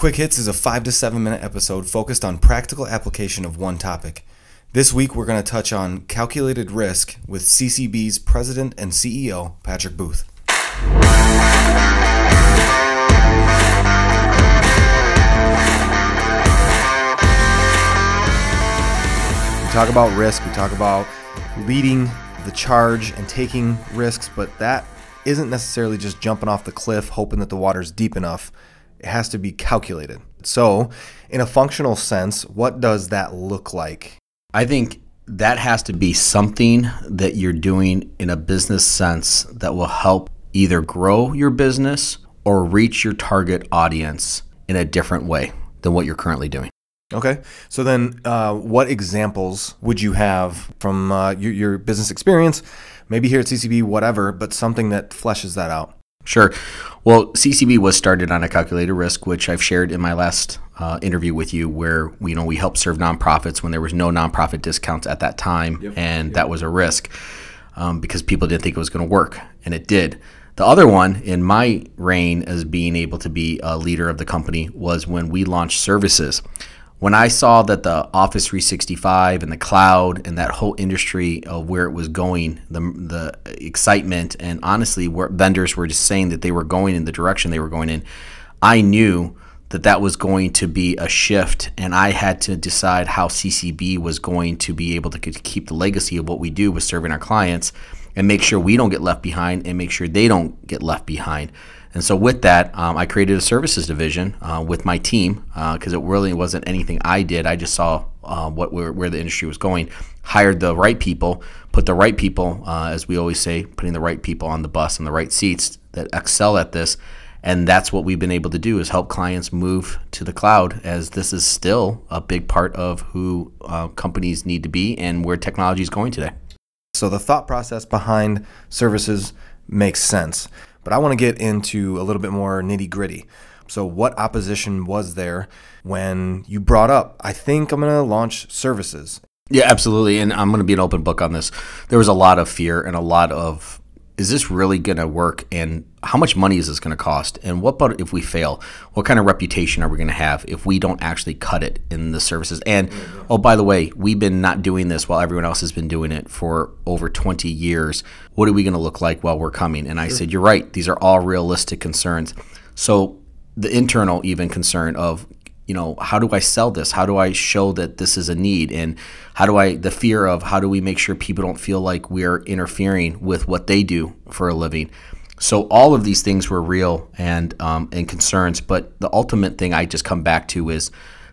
Quick Hits is a five to seven minute episode focused on practical application of one topic. This week, we're going to touch on calculated risk with CCB's president and CEO, Patrick Booth. We talk about risk, we talk about leading the charge and taking risks, but that isn't necessarily just jumping off the cliff hoping that the water's deep enough. It has to be calculated. So, in a functional sense, what does that look like? I think that has to be something that you're doing in a business sense that will help either grow your business or reach your target audience in a different way than what you're currently doing. Okay. So then, uh, what examples would you have from uh, your, your business experience, maybe here at CCB, whatever, but something that fleshes that out? Sure. Well, CCB was started on a calculated risk, which I've shared in my last uh, interview with you, where you know we helped serve nonprofits when there was no nonprofit discounts at that time, yep. and yep. that was a risk um, because people didn't think it was going to work, and it did. The other one in my reign as being able to be a leader of the company was when we launched services when I saw that the Office 365 and the cloud and that whole industry of where it was going, the the excitement and honestly, where vendors were just saying that they were going in the direction they were going in, I knew that that was going to be a shift, and I had to decide how CCB was going to be able to keep the legacy of what we do with serving our clients and make sure we don't get left behind and make sure they don't get left behind. And so with that, um, I created a services division uh, with my team because uh, it really wasn't anything I did. I just saw uh, what where, where, the industry was going, hired the right people, put the right people, uh, as we always say, putting the right people on the bus and the right seats that excel at this. And that's what we've been able to do is help clients move to the cloud as this is still a big part of who uh, companies need to be and where technology is going today. So the thought process behind services makes sense. But I want to get into a little bit more nitty gritty. So, what opposition was there when you brought up, I think I'm going to launch services? Yeah, absolutely. And I'm going to be an open book on this. There was a lot of fear and a lot of is this really going to work and how much money is this going to cost? And what about if we fail? What kind of reputation are we going to have if we don't actually cut it in the services? And oh by the way we've been not doing this while everyone else has been doing it for over 20 years. What are we going to look like while we're coming? And i sure. said you're right. These are all realistic concerns. So the internal even concern of you know, how do I sell this? How do I show that this is a need? And how do I, the fear of how do we make sure people don't feel like we're interfering with what they do for a living? So all of these things were real and um, and concerns, but the ultimate thing I just come back to is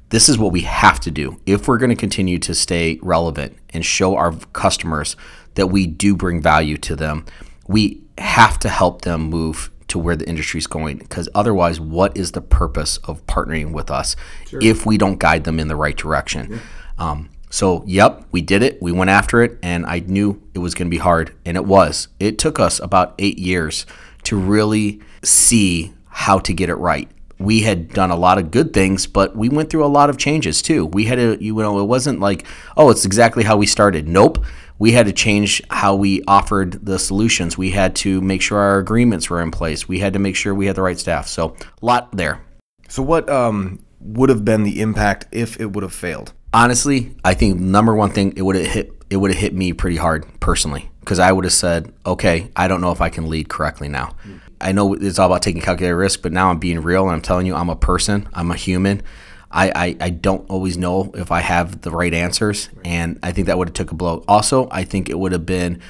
this is what we have to do if we're going to continue to stay relevant and show our customers that we do bring value to them. We have to help them move to where the industry is going because otherwise what is the purpose of partnering with us sure. if we don't guide them in the right direction yeah. um, so yep we did it we went after it and i knew it was going to be hard and it was it took us about eight years to really see how to get it right we had done a lot of good things, but we went through a lot of changes too. We had a, you know, it wasn't like, oh, it's exactly how we started. Nope we had to change how we offered the solutions. We had to make sure our agreements were in place. We had to make sure we had the right staff. So, a lot there. So, what um, would have been the impact if it would have failed? Honestly, I think number one thing it would have hit it would have hit me pretty hard personally because I would have said, okay, I don't know if I can lead correctly now. Mm. I know it's all about taking calculated risk, but now I'm being real and I'm telling you, I'm a person, I'm a human. I, I, I, don't always know if I have the right answers, and I think that would have took a blow. Also, I think it would have been,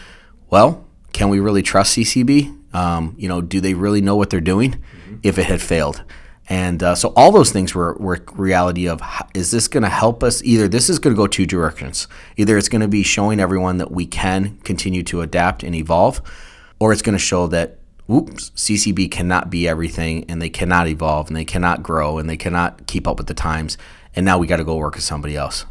well, can we really trust CCB? Um, you know, do they really know what they're doing? Mm-hmm. If it had failed, and uh, so all those things were, were reality of is this going to help us? Either this is going to go two directions. Either it's going to be showing everyone that we can continue to adapt and evolve, or it's going to show that whoops, CCB cannot be everything and they cannot evolve and they cannot grow and they cannot keep up with the times. And now we got to go work with somebody else.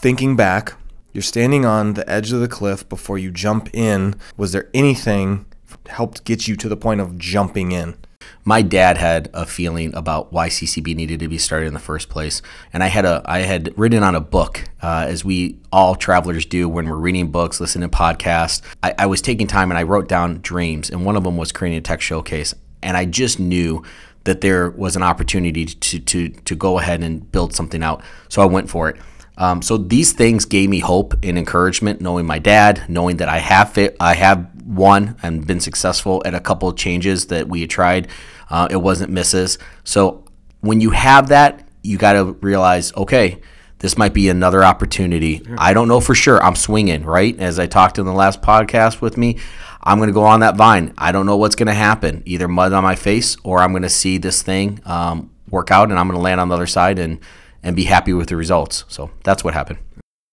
Thinking back, you're standing on the edge of the cliff before you jump in. Was there anything helped get you to the point of jumping in? My dad had a feeling about why CCB needed to be started in the first place, and I had a I had written on a book, uh, as we all travelers do when we're reading books, listening to podcasts. I, I was taking time and I wrote down dreams, and one of them was creating a tech showcase, and I just knew that there was an opportunity to to to go ahead and build something out. So I went for it. Um, so these things gave me hope and encouragement, knowing my dad, knowing that I have fit, I have won and been successful at a couple of changes that we had tried. Uh, it wasn't misses. So when you have that, you got to realize, okay, this might be another opportunity. I don't know for sure. I'm swinging, right? As I talked in the last podcast with me, I'm going to go on that vine. I don't know what's going to happen. Either mud on my face or I'm going to see this thing um, work out and I'm going to land on the other side and, and be happy with the results. So that's what happened.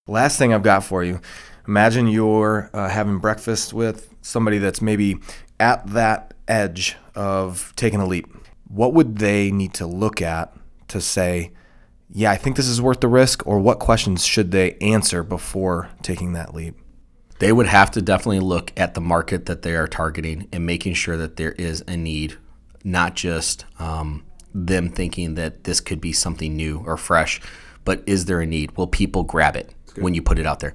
Last thing I've got for you imagine you're uh, having breakfast with somebody that's maybe at that edge of taking a leap. What would they need to look at to say, yeah, I think this is worth the risk, or what questions should they answer before taking that leap? They would have to definitely look at the market that they are targeting and making sure that there is a need, not just um, them thinking that this could be something new or fresh, but is there a need? Will people grab it? when you put it out there.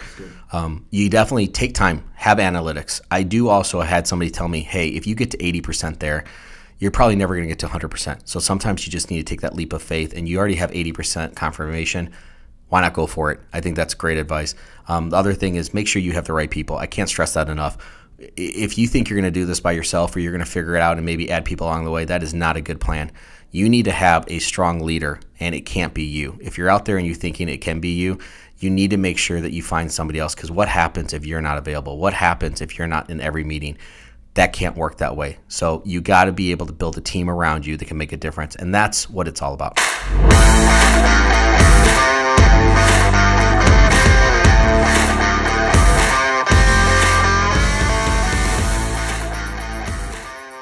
Um, you definitely take time, have analytics. I do also had somebody tell me, hey, if you get to 80% there, you're probably never going to get to 100%. So sometimes you just need to take that leap of faith, and you already have 80% confirmation. Why not go for it? I think that's great advice. Um, the other thing is make sure you have the right people. I can't stress that enough. If you think you're going to do this by yourself or you're going to figure it out and maybe add people along the way, that is not a good plan. You need to have a strong leader, and it can't be you. If you're out there and you're thinking it can be you, you need to make sure that you find somebody else because what happens if you're not available? What happens if you're not in every meeting? that can't work that way. So you got to be able to build a team around you that can make a difference. And that's what it's all about.